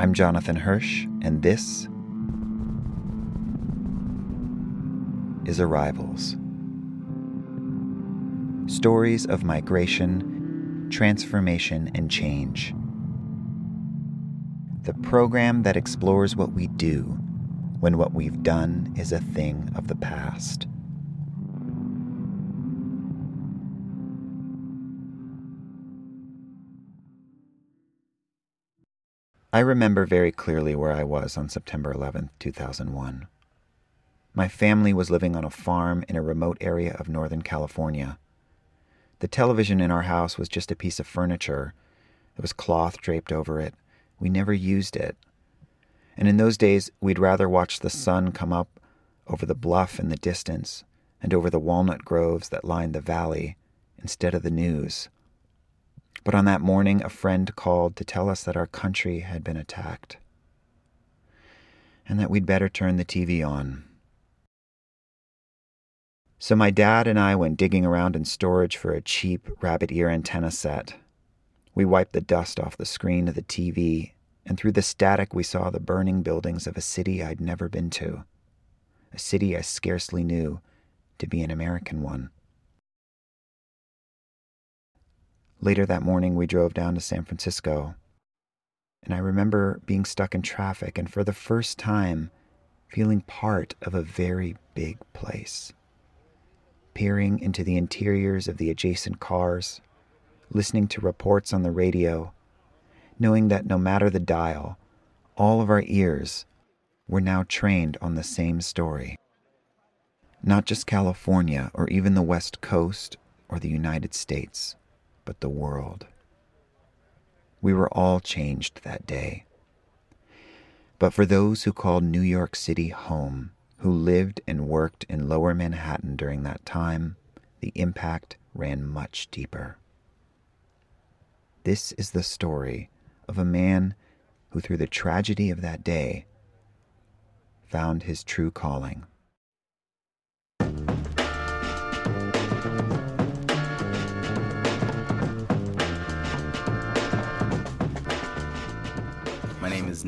I'm Jonathan Hirsch, and this is Arrivals. Stories of migration, transformation, and change. The program that explores what we do when what we've done is a thing of the past. I remember very clearly where I was on September 11, 2001. My family was living on a farm in a remote area of Northern California. The television in our house was just a piece of furniture. There was cloth draped over it. We never used it. And in those days, we'd rather watch the sun come up over the bluff in the distance and over the walnut groves that lined the valley instead of the news. But on that morning, a friend called to tell us that our country had been attacked and that we'd better turn the TV on. So my dad and I went digging around in storage for a cheap rabbit ear antenna set. We wiped the dust off the screen of the TV, and through the static, we saw the burning buildings of a city I'd never been to, a city I scarcely knew to be an American one. Later that morning, we drove down to San Francisco, and I remember being stuck in traffic and for the first time feeling part of a very big place. Peering into the interiors of the adjacent cars, listening to reports on the radio, knowing that no matter the dial, all of our ears were now trained on the same story. Not just California or even the West Coast or the United States but the world. We were all changed that day. But for those who called New York City home, who lived and worked in lower Manhattan during that time, the impact ran much deeper. This is the story of a man who, through the tragedy of that day, found his true calling.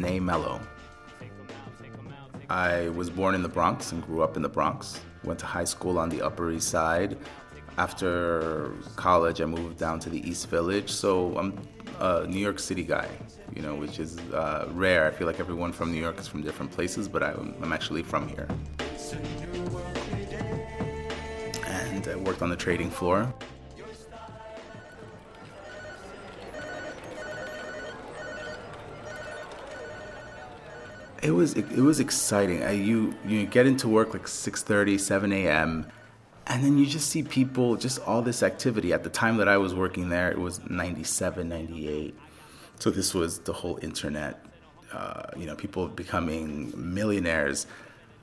Is Ney Melo. I was born in the Bronx and grew up in the Bronx. Went to high school on the Upper East Side. After college, I moved down to the East Village. So I'm a New York City guy, you know, which is uh, rare. I feel like everyone from New York is from different places, but I'm, I'm actually from here. And I worked on the trading floor. It was it, was exciting. You you get into work like 6:30, 7 a.m. And then you just see people, just all this activity. At the time that I was working there, it was 97, 98. So this was the whole internet. Uh, you know, people becoming millionaires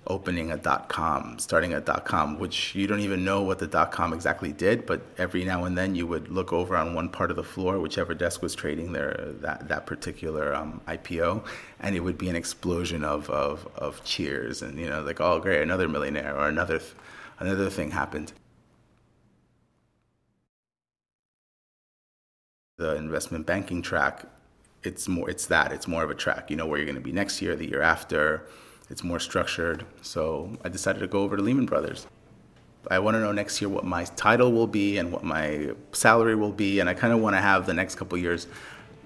opening a dot com, starting a dot com, which you don't even know what the dot com exactly did, but every now and then you would look over on one part of the floor, whichever desk was trading their that that particular um, IPO, and it would be an explosion of, of of cheers and you know like oh great another millionaire or another another thing happened. The investment banking track, it's more it's that it's more of a track. You know where you're going to be next year, the year after it's more structured. So I decided to go over to Lehman Brothers. I want to know next year what my title will be and what my salary will be, and I kind of want to have the next couple years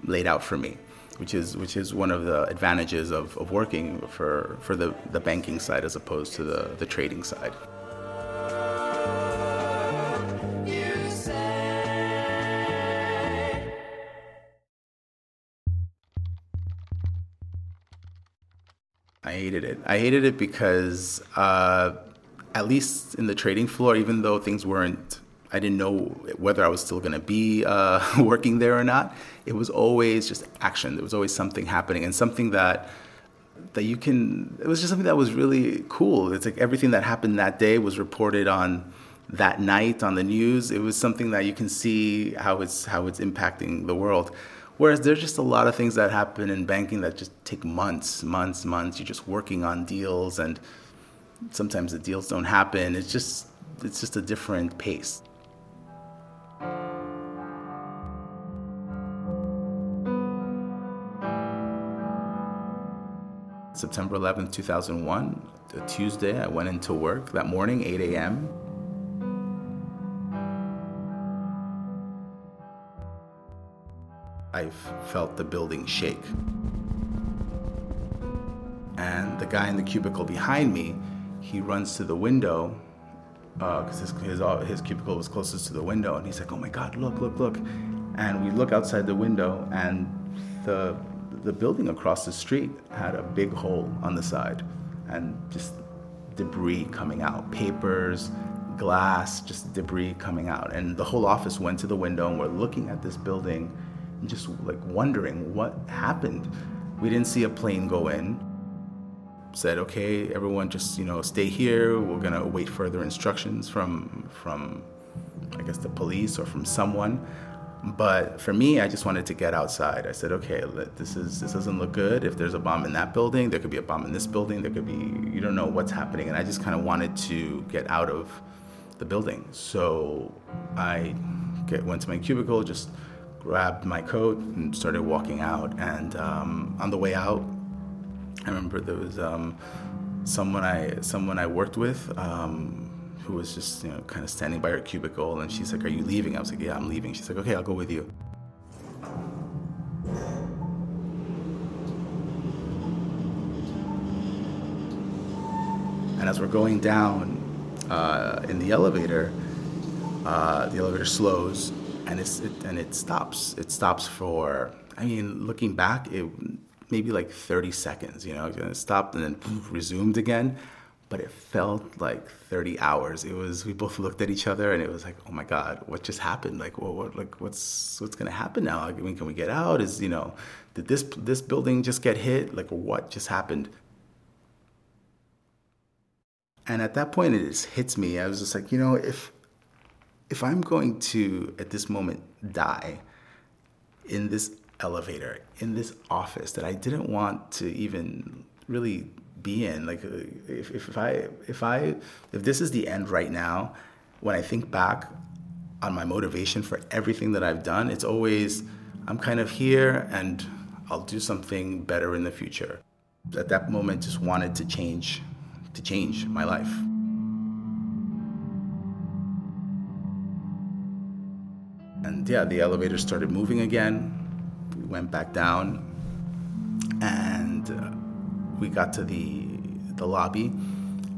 laid out for me, which is which is one of the advantages of, of working for, for the, the banking side as opposed to the, the trading side. Hated it. I hated it because, uh, at least in the trading floor, even though things weren't, I didn't know whether I was still going to be uh, working there or not. It was always just action. There was always something happening and something that that you can. It was just something that was really cool. It's like everything that happened that day was reported on that night on the news. It was something that you can see how it's how it's impacting the world. Whereas there's just a lot of things that happen in banking that just take months, months, months. You're just working on deals, and sometimes the deals don't happen. It's just it's just a different pace. September 11th, 2001, a Tuesday, I went into work that morning, 8 a.m. I felt the building shake. And the guy in the cubicle behind me, he runs to the window because uh, his, his, uh, his cubicle was closest to the window, and he's like, "Oh my God, look, look, look!" And we look outside the window, and the the building across the street had a big hole on the side, and just debris coming out, papers, glass, just debris coming out, and the whole office went to the window, and we're looking at this building, just like wondering what happened. We didn't see a plane go in said, okay, everyone just, you know, stay here. We're to wait further instructions from, from, I guess, the police or from someone. But for me, I just wanted to get outside. I said, okay, this is this doesn't look good. If there's a bomb in that building, there could be a bomb in this building. There could be you don't know what's happening, and I just kind of wanted to get out of the building. So I get, went to my cubicle, just grabbed my coat, and started walking out. And um, on the way out, I remember there was um, someone I someone I worked with um, who was just you know kind of standing by her cubicle, and she's like, "Are you leaving?" I was like, "Yeah, I'm leaving." She's like, "Okay, I'll go with you." And as we're going down uh, in the elevator, uh, the elevator slows and it's it, and it stops. It stops for. I mean, looking back, it maybe like 30 seconds, you know, it stopped and then resumed again. But it felt like 30 hours. It was, we both looked at each other and it was like, oh my God, what just happened? Like, what, what like, what's, what's to happen now? I mean, can we get out? Is, you know, did this, this building just get hit? Like, what just happened? And at that point, it just hits me. I was just like, you know, if, if I'm going to, at this moment, die in this elevator in this office that I didn't want to even really be in. Like uh, if, if I if I if this is the end right now, when I think back on my motivation for everything that I've done, it's always I'm kind of here and I'll do something better in the future. At that moment just wanted to change to change my life. Yeah, the elevator started moving again. We went back down and uh, we got to the the lobby.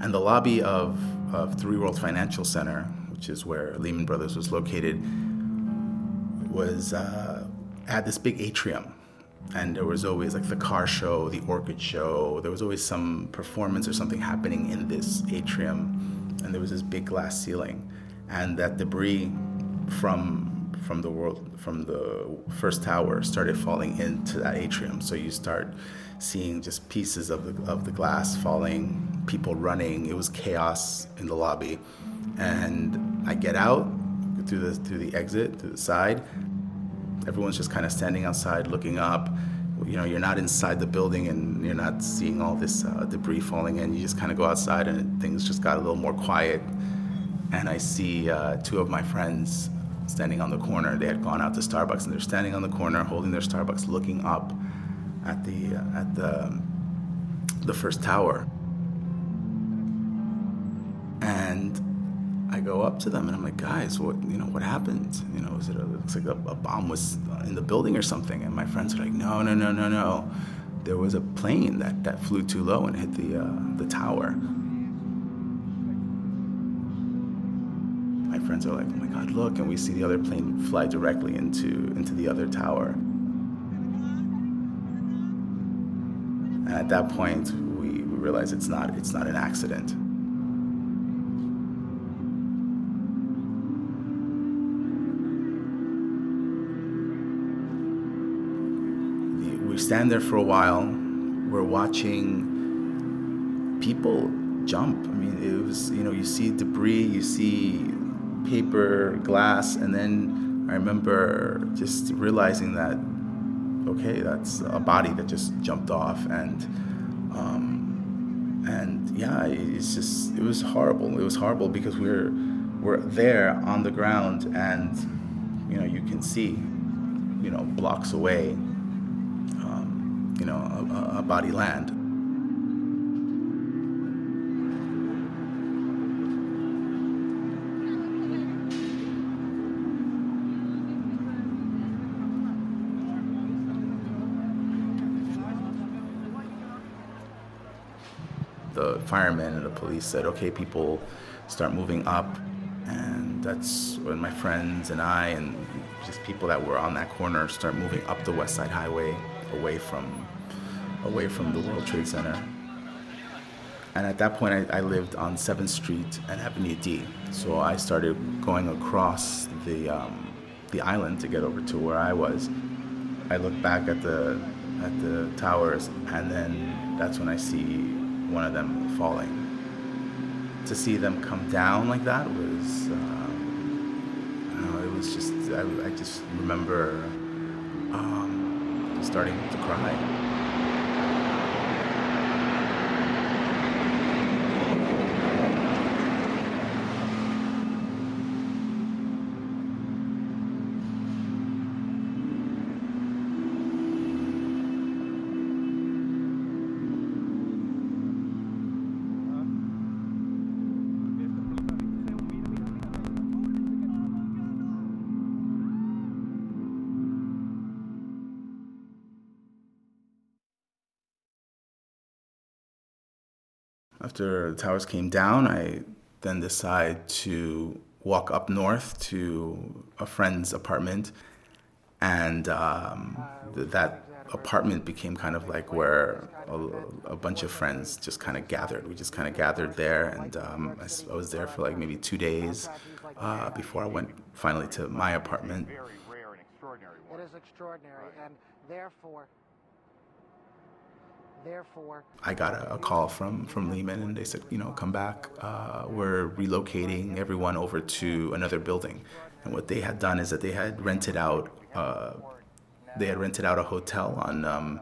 And the lobby of, of Three World Financial Center, which is where Lehman Brothers was located, was uh, had this big atrium, and there was always like the car show, the orchid show. There was always some performance or something happening in this atrium, and there was this big glass ceiling, and that debris from from the world from the first tower started falling into that atrium. So you start seeing just pieces of the of the glass falling, people running. It was chaos in the lobby, and I get out through the through the exit through the side. Everyone's just kind of standing outside, looking up. You know, you're not inside the building and you're not seeing all this uh, debris falling in. You just kind of go outside, and things just got a little more quiet. And I see uh, two of my friends standing on the corner. They had gone out to Starbucks and they're standing on the corner holding their Starbucks looking up at the uh, at the the first tower. And I go up to them and I'm like, guys, what you know, what happened? You know, was it, a, it looks like a, a bomb was in the building or something? And my friends are like, no, no, no, no, no. There was a plane that, that flew too low and hit the uh, the tower. Friends are like, oh my God, look. And we see the other plane fly directly into, into the other tower. And at that point, we, we realize it's not, it's not an accident. We stand there for a while. We're watching people jump. I mean, it was, you know, you see debris, you see paper, glass, and then I remember just realizing that okay, that's a body that just jumped off, and um, and yeah, it's just it was horrible. It was horrible because we're we're there on the ground, and you know you can see, you know, blocks away, um, you know, a, a body land. Firemen and the police said, okay, people start moving up. And that's when my friends and I and just people that were on that corner start moving up the West Side Highway away from away from the World Trade Center. And at that point, I, I, lived on 7th Street and Avenue D. So I started going across the, um, the island to get over to where I was. I look back at the, at the towers, and then that's when I see one of them falling. To see them come down like that was, um, know, it was just, I, I just remember um, starting to cry. After the towers came down, I then decided to walk up north to a friend's apartment, and um, th- that apartment became kind of like where a, a bunch of friends just kind of gathered. We just kind of gathered there, and um, I, I, was there for like maybe two days uh, before I went finally to my apartment. It is extraordinary, and therefore. Therefore, I got a, a, call from from Lehman, and they said, you know, come back. Uh, we're relocating everyone over to another building. And what they had done is that they had rented out. Uh, they had rented out a hotel on um,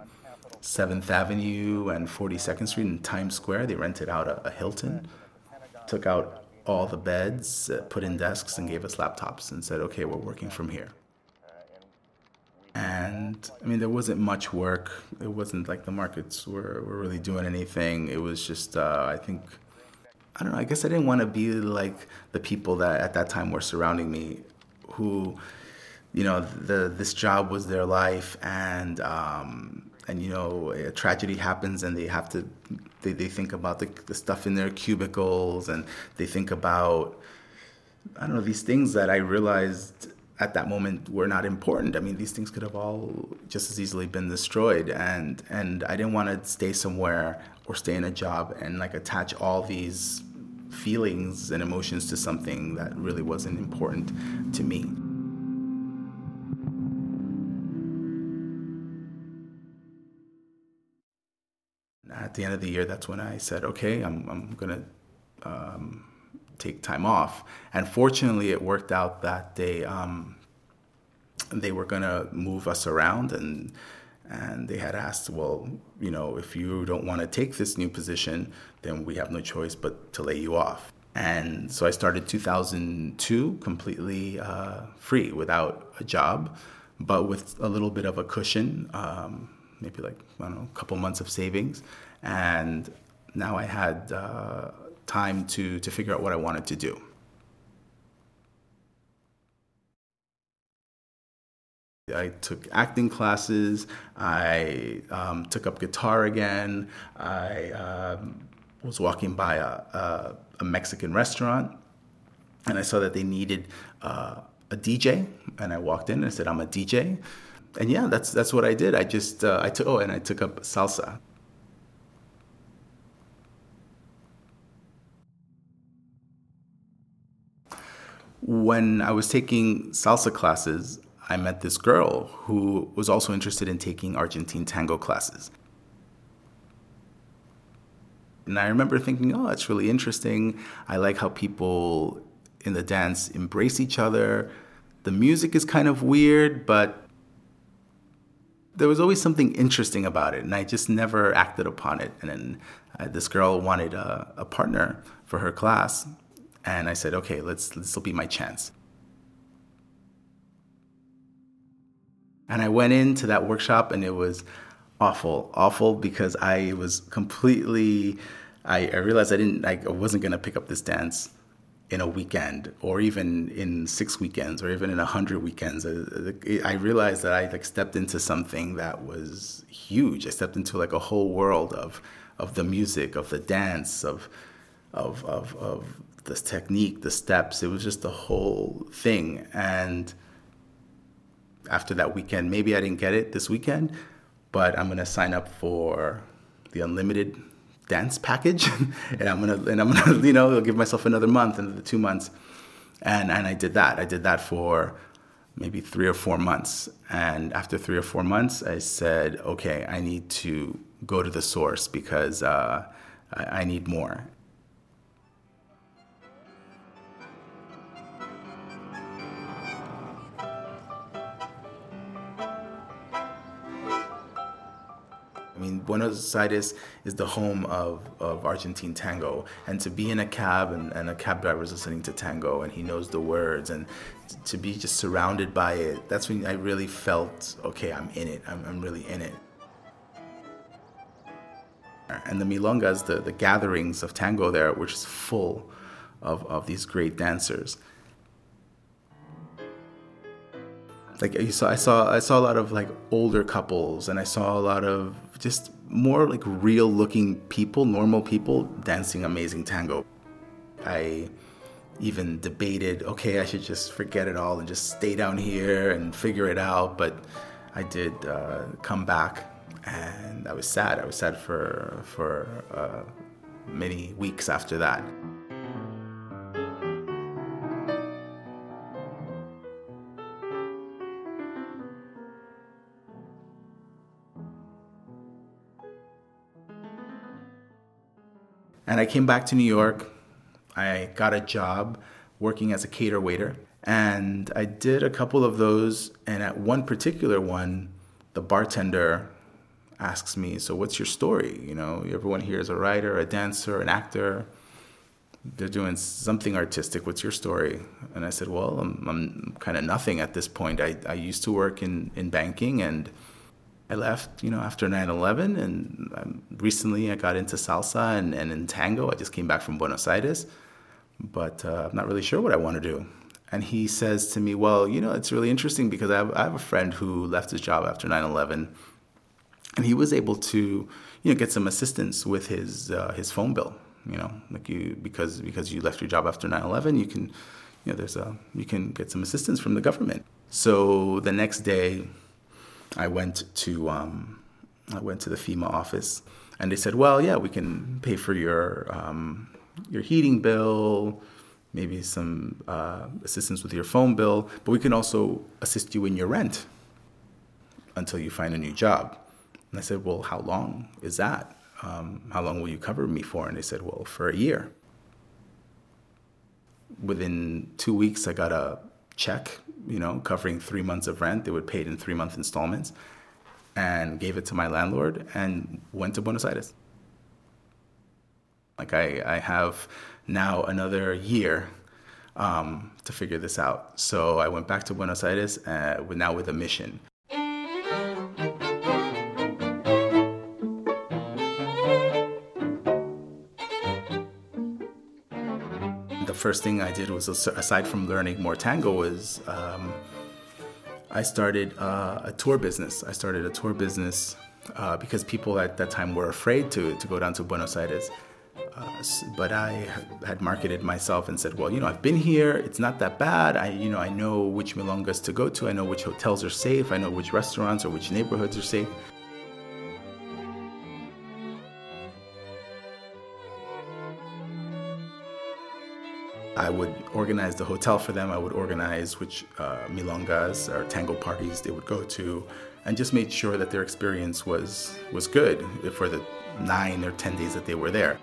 7th Avenue and 42nd Street in Times Square. They rented out a, a Hilton, took out all the beds, uh, put in desks, and gave us laptops and said, okay, we're working from here. And I mean, there wasn't much work. It wasn't like the markets were, were really doing anything. It was just, uh, I think, I don't know, I guess I didn't want to be like the people that at that time were surrounding me who, you know, the, this job was their life and, um, and you know, a tragedy happens and they have to, they, they think about the, the stuff in their cubicles and they think about, I don't know, these things that I realized at that moment were not important. I mean, these things could have all just as easily been destroyed, and and I didn't want to stay somewhere or stay in a job and like attach all these feelings and emotions to something that really wasn't important to me. At the end of the year, that's when I said, okay, I'm, I'm gonna um, take time off. And fortunately, it worked out that they um, they were going to move us around and and they had asked, well, you know, if you don't want to take this new position, then we have no choice but to lay you off. And so I started 2002 completely uh, free without a job, but with a little bit of a cushion, um, maybe like, I don't know, a couple months of savings. And now I had uh, time to, to figure out what I wanted to do. I took acting classes. I um, took up guitar again. I um, was walking by a, a, a, Mexican restaurant and I saw that they needed uh, a DJ. And I walked in and I said, I'm a DJ. And yeah, that's, that's what I did. I just, uh, I took, oh, and I took up salsa. When I was taking salsa classes, I met this girl who was also interested in taking Argentine tango classes. And I remember thinking, oh, it's really interesting. I like how people in the dance embrace each other. The music is kind of weird, but there was always something interesting about it, and I just never acted upon it. And then uh, this girl wanted a, a partner for her class, and I said, okay, let's this will be my chance. And I went into that workshop and it was awful, awful because I was completely I, I realized I didn't I wasn't gonna pick up this dance in a weekend or even in six weekends or even in a hundred weekends. I realized that I like stepped into something that was huge. I stepped into like a whole world of of the music, of the dance, of of of, of the technique, the steps. It was just the whole thing. And after that weekend, maybe I didn't get it this weekend, but I'm gonna sign up for the unlimited dance package, and I'm gonna and I'm gonna you know give myself another month, another two months, and and I did that. I did that for maybe three or four months, and after three or four months, I said, okay, I need to go to the source because uh, I, I need more. Mean, Buenos Aires is the home of, of Argentine tango. And to be in a cab and, and a cab driver is listening to tango and he knows the words and to be just surrounded by it, that's when I really felt, okay, I'm in it. I'm, I'm really in it. And the milongas, the, the gatherings of tango there, which is full of, of these great dancers. Like you saw, I saw, I saw a lot of like older couples, and I saw a lot of just more like real looking people, normal people dancing amazing tango. I even debated, okay, I should just forget it all and just stay down here and figure it out. But I did uh, come back, and I was sad. I was sad for for uh, many weeks after that. I came back to New York. I got a job working as a cater waiter. And I did a couple of those. And at one particular one, the bartender asks me, So, what's your story? You know, everyone here is a writer, a dancer, an actor. They're doing something artistic. What's your story? And I said, Well, I'm, I'm kind of nothing at this point. I, I used to work in, in banking and I left, you know, after 9/11, and um, recently I got into salsa and, and in tango. I just came back from Buenos Aires, but uh, I'm not really sure what I want to do. And he says to me, "Well, you know, it's really interesting because I have, I have a friend who left his job after 9/11, and he was able to, you know, get some assistance with his uh, his phone bill. You know, like you because because you left your job after 9/11, you can, you know, there's a you can get some assistance from the government. So the next day." I went to um, I went to the FEMA office, and they said, "Well, yeah, we can pay for your um, your heating bill, maybe some uh, assistance with your phone bill, but we can also assist you in your rent until you find a new job." And I said, "Well, how long is that? Um, how long will you cover me for?" And they said, "Well, for a year." Within two weeks, I got a check you know, covering three months of rent. They would pay it in three month installments and gave it to my landlord and went to Buenos Aires. Like, I, I have now another year um, to figure this out. So I went back to Buenos Aires uh, now with a mission. First thing I did was, aside from learning more tango, was um, I started uh, a tour business. I started a tour business uh, because people at that time were afraid to, to go down to Buenos Aires. Uh, but I had marketed myself and said, well, you know, I've been here. It's not that bad. I, you know, I know which milongas to go to. I know which hotels are safe. I know which restaurants or which neighborhoods are safe. I would organize the hotel for them. I would organize which uh, milongas or tango parties they would go to, and just made sure that their experience was was good for the nine or ten days that they were there.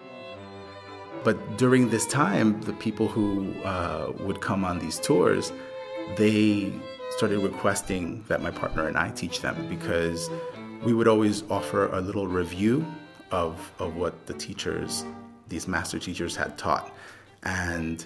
But during this time, the people who uh, would come on these tours, they started requesting that my partner and I teach them because we would always offer a little review of, of what the teachers, these master teachers, had taught. And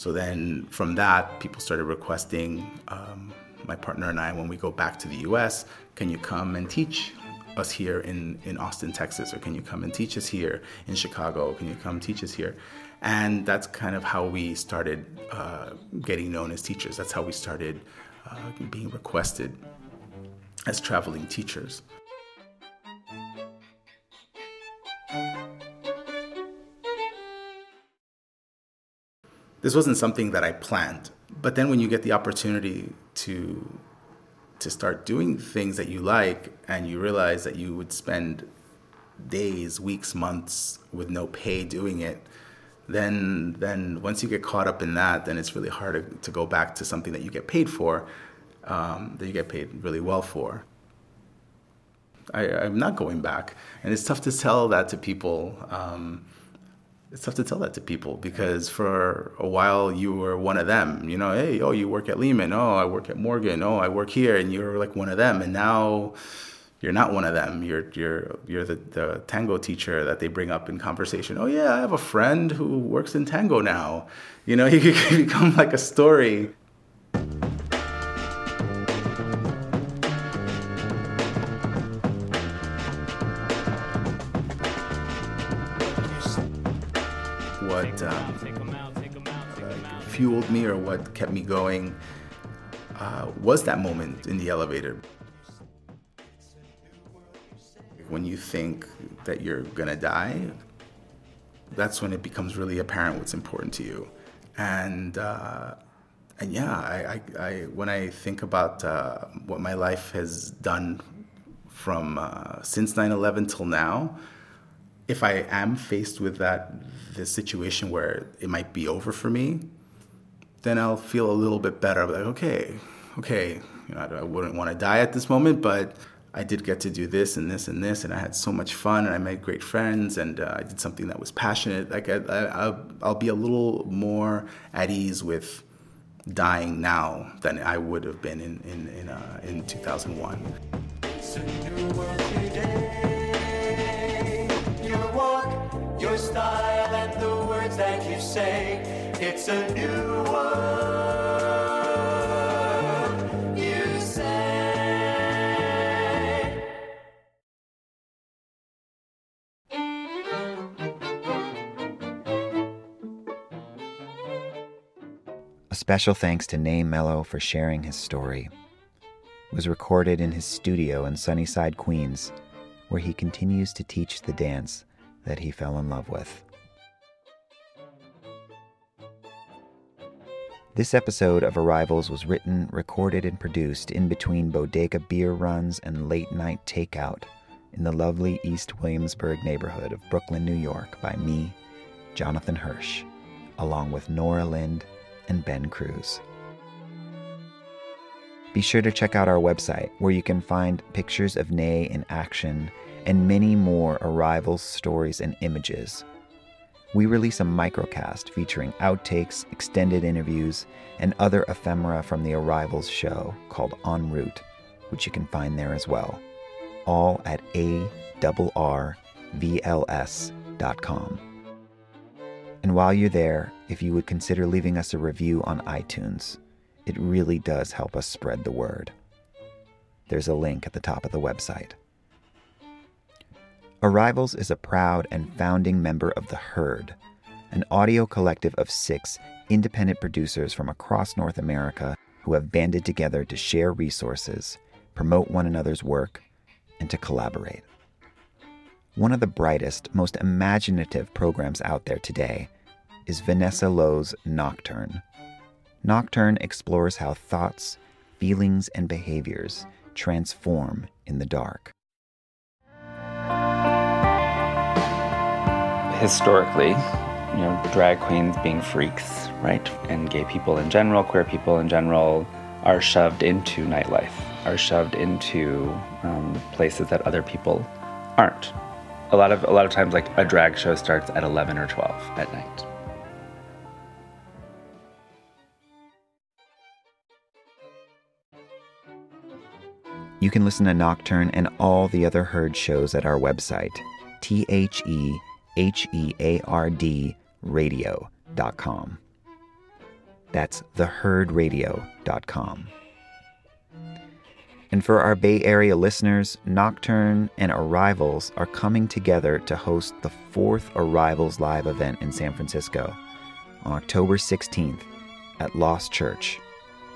so then from that, people started requesting um, my partner and I, when we go back to the US, can you come and teach us here in, in Austin, Texas? Or can you come and teach us here in Chicago? Can you come teach us here? And that's kind of how we started uh, getting known as teachers. That's how we started uh, being requested as traveling teachers. This wasn't something that I planned. But then when you get the opportunity to to start doing things that you like and you realize that you would spend days, weeks, months with no pay doing it, then then once you get caught up in that, then it's really hard to, to go back to something that you get paid for, um, that you get paid really well for. I, am not going back, and it's tough to tell that to people. Um, it's tough to tell that to people because for a while you were one of them. You know, hey, oh, you work at Lehman. Oh, I work at Morgan. Oh, I work here, and you're like one of them. And now you're not one of them. You're you're you're the, the tango teacher that they bring up in conversation. Oh yeah, I have a friend who works in tango now. You know, you become like a story. What um, fueled me or what kept me going uh, was that moment in the elevator when you think that you're gonna die, that's when it becomes really apparent what's important to you. And uh, and yeah, I, I, I, when I think about uh, what my life has done from uh, since 9/11 till now, if I am faced with that this situation where it might be over for me, then I'll feel a little bit better. Like okay, okay, you know, I wouldn't want to die at this moment, but I did get to do this and this and this, and I had so much fun, and I made great friends, and uh, I did something that was passionate. Like I, I, I'll be a little more at ease with dying now than I would have been in in in, uh, in 2001. Style, and the words that you say. It's a new world. special thanks to Ney Melo for sharing his story. It was recorded in his studio in Sunnyside, Queens, where he continues to teach the dance that he fell in love with. This episode of Arrivals was written, recorded, and produced in between bodega beer runs and late night takeout in the lovely East Williamsburg neighborhood of Brooklyn, New York, by me, Jonathan Hirsch, along with Nora Lind and Ben Cruz. Be sure to check out our website where you can find pictures of Ney in action and many more arrivals, stories, and images. We release a microcast featuring outtakes, extended interviews, and other ephemera from the Arrivals show called En Route, which you can find there as well. All at arrvls.com. And while you're there, if you would consider leaving us a review on iTunes, it really does help us spread the word. There's a link at the top of the website. Arrivals is a proud and founding member of The Herd, an audio collective of six independent producers from across North America who have banded together to share resources, promote one another's work, and to collaborate. One of the brightest, most imaginative programs out there today is Vanessa Lowe's Nocturne. Nocturne explores how thoughts, feelings, and behaviors transform in the dark. Historically, you know, drag queens being freaks, right? And gay people in general, queer people in general, are shoved into nightlife, are shoved into um, places that other people aren't a lot of a lot of times like a drag show starts at 11 or 12 at night You can listen to Nocturne and all the other Herd shows at our website, T H E H E A R D radio.com. That's theherdradio.com. And for our Bay Area listeners, Nocturne and Arrivals are coming together to host the fourth Arrivals Live event in San Francisco on October 16th at Lost Church,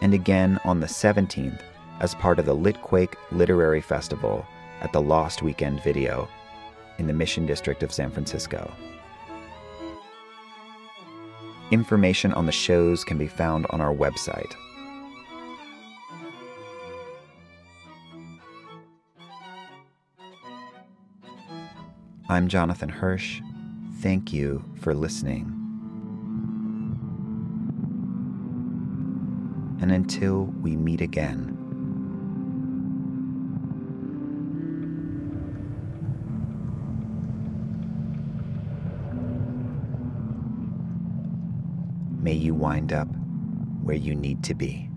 and again on the 17th as part of the Litquake Literary Festival at the Lost Weekend Video in the Mission District of San Francisco. Information on the shows can be found on our website. I'm Jonathan Hirsch. Thank you for listening. And until we meet again, may you wind up where you need to be.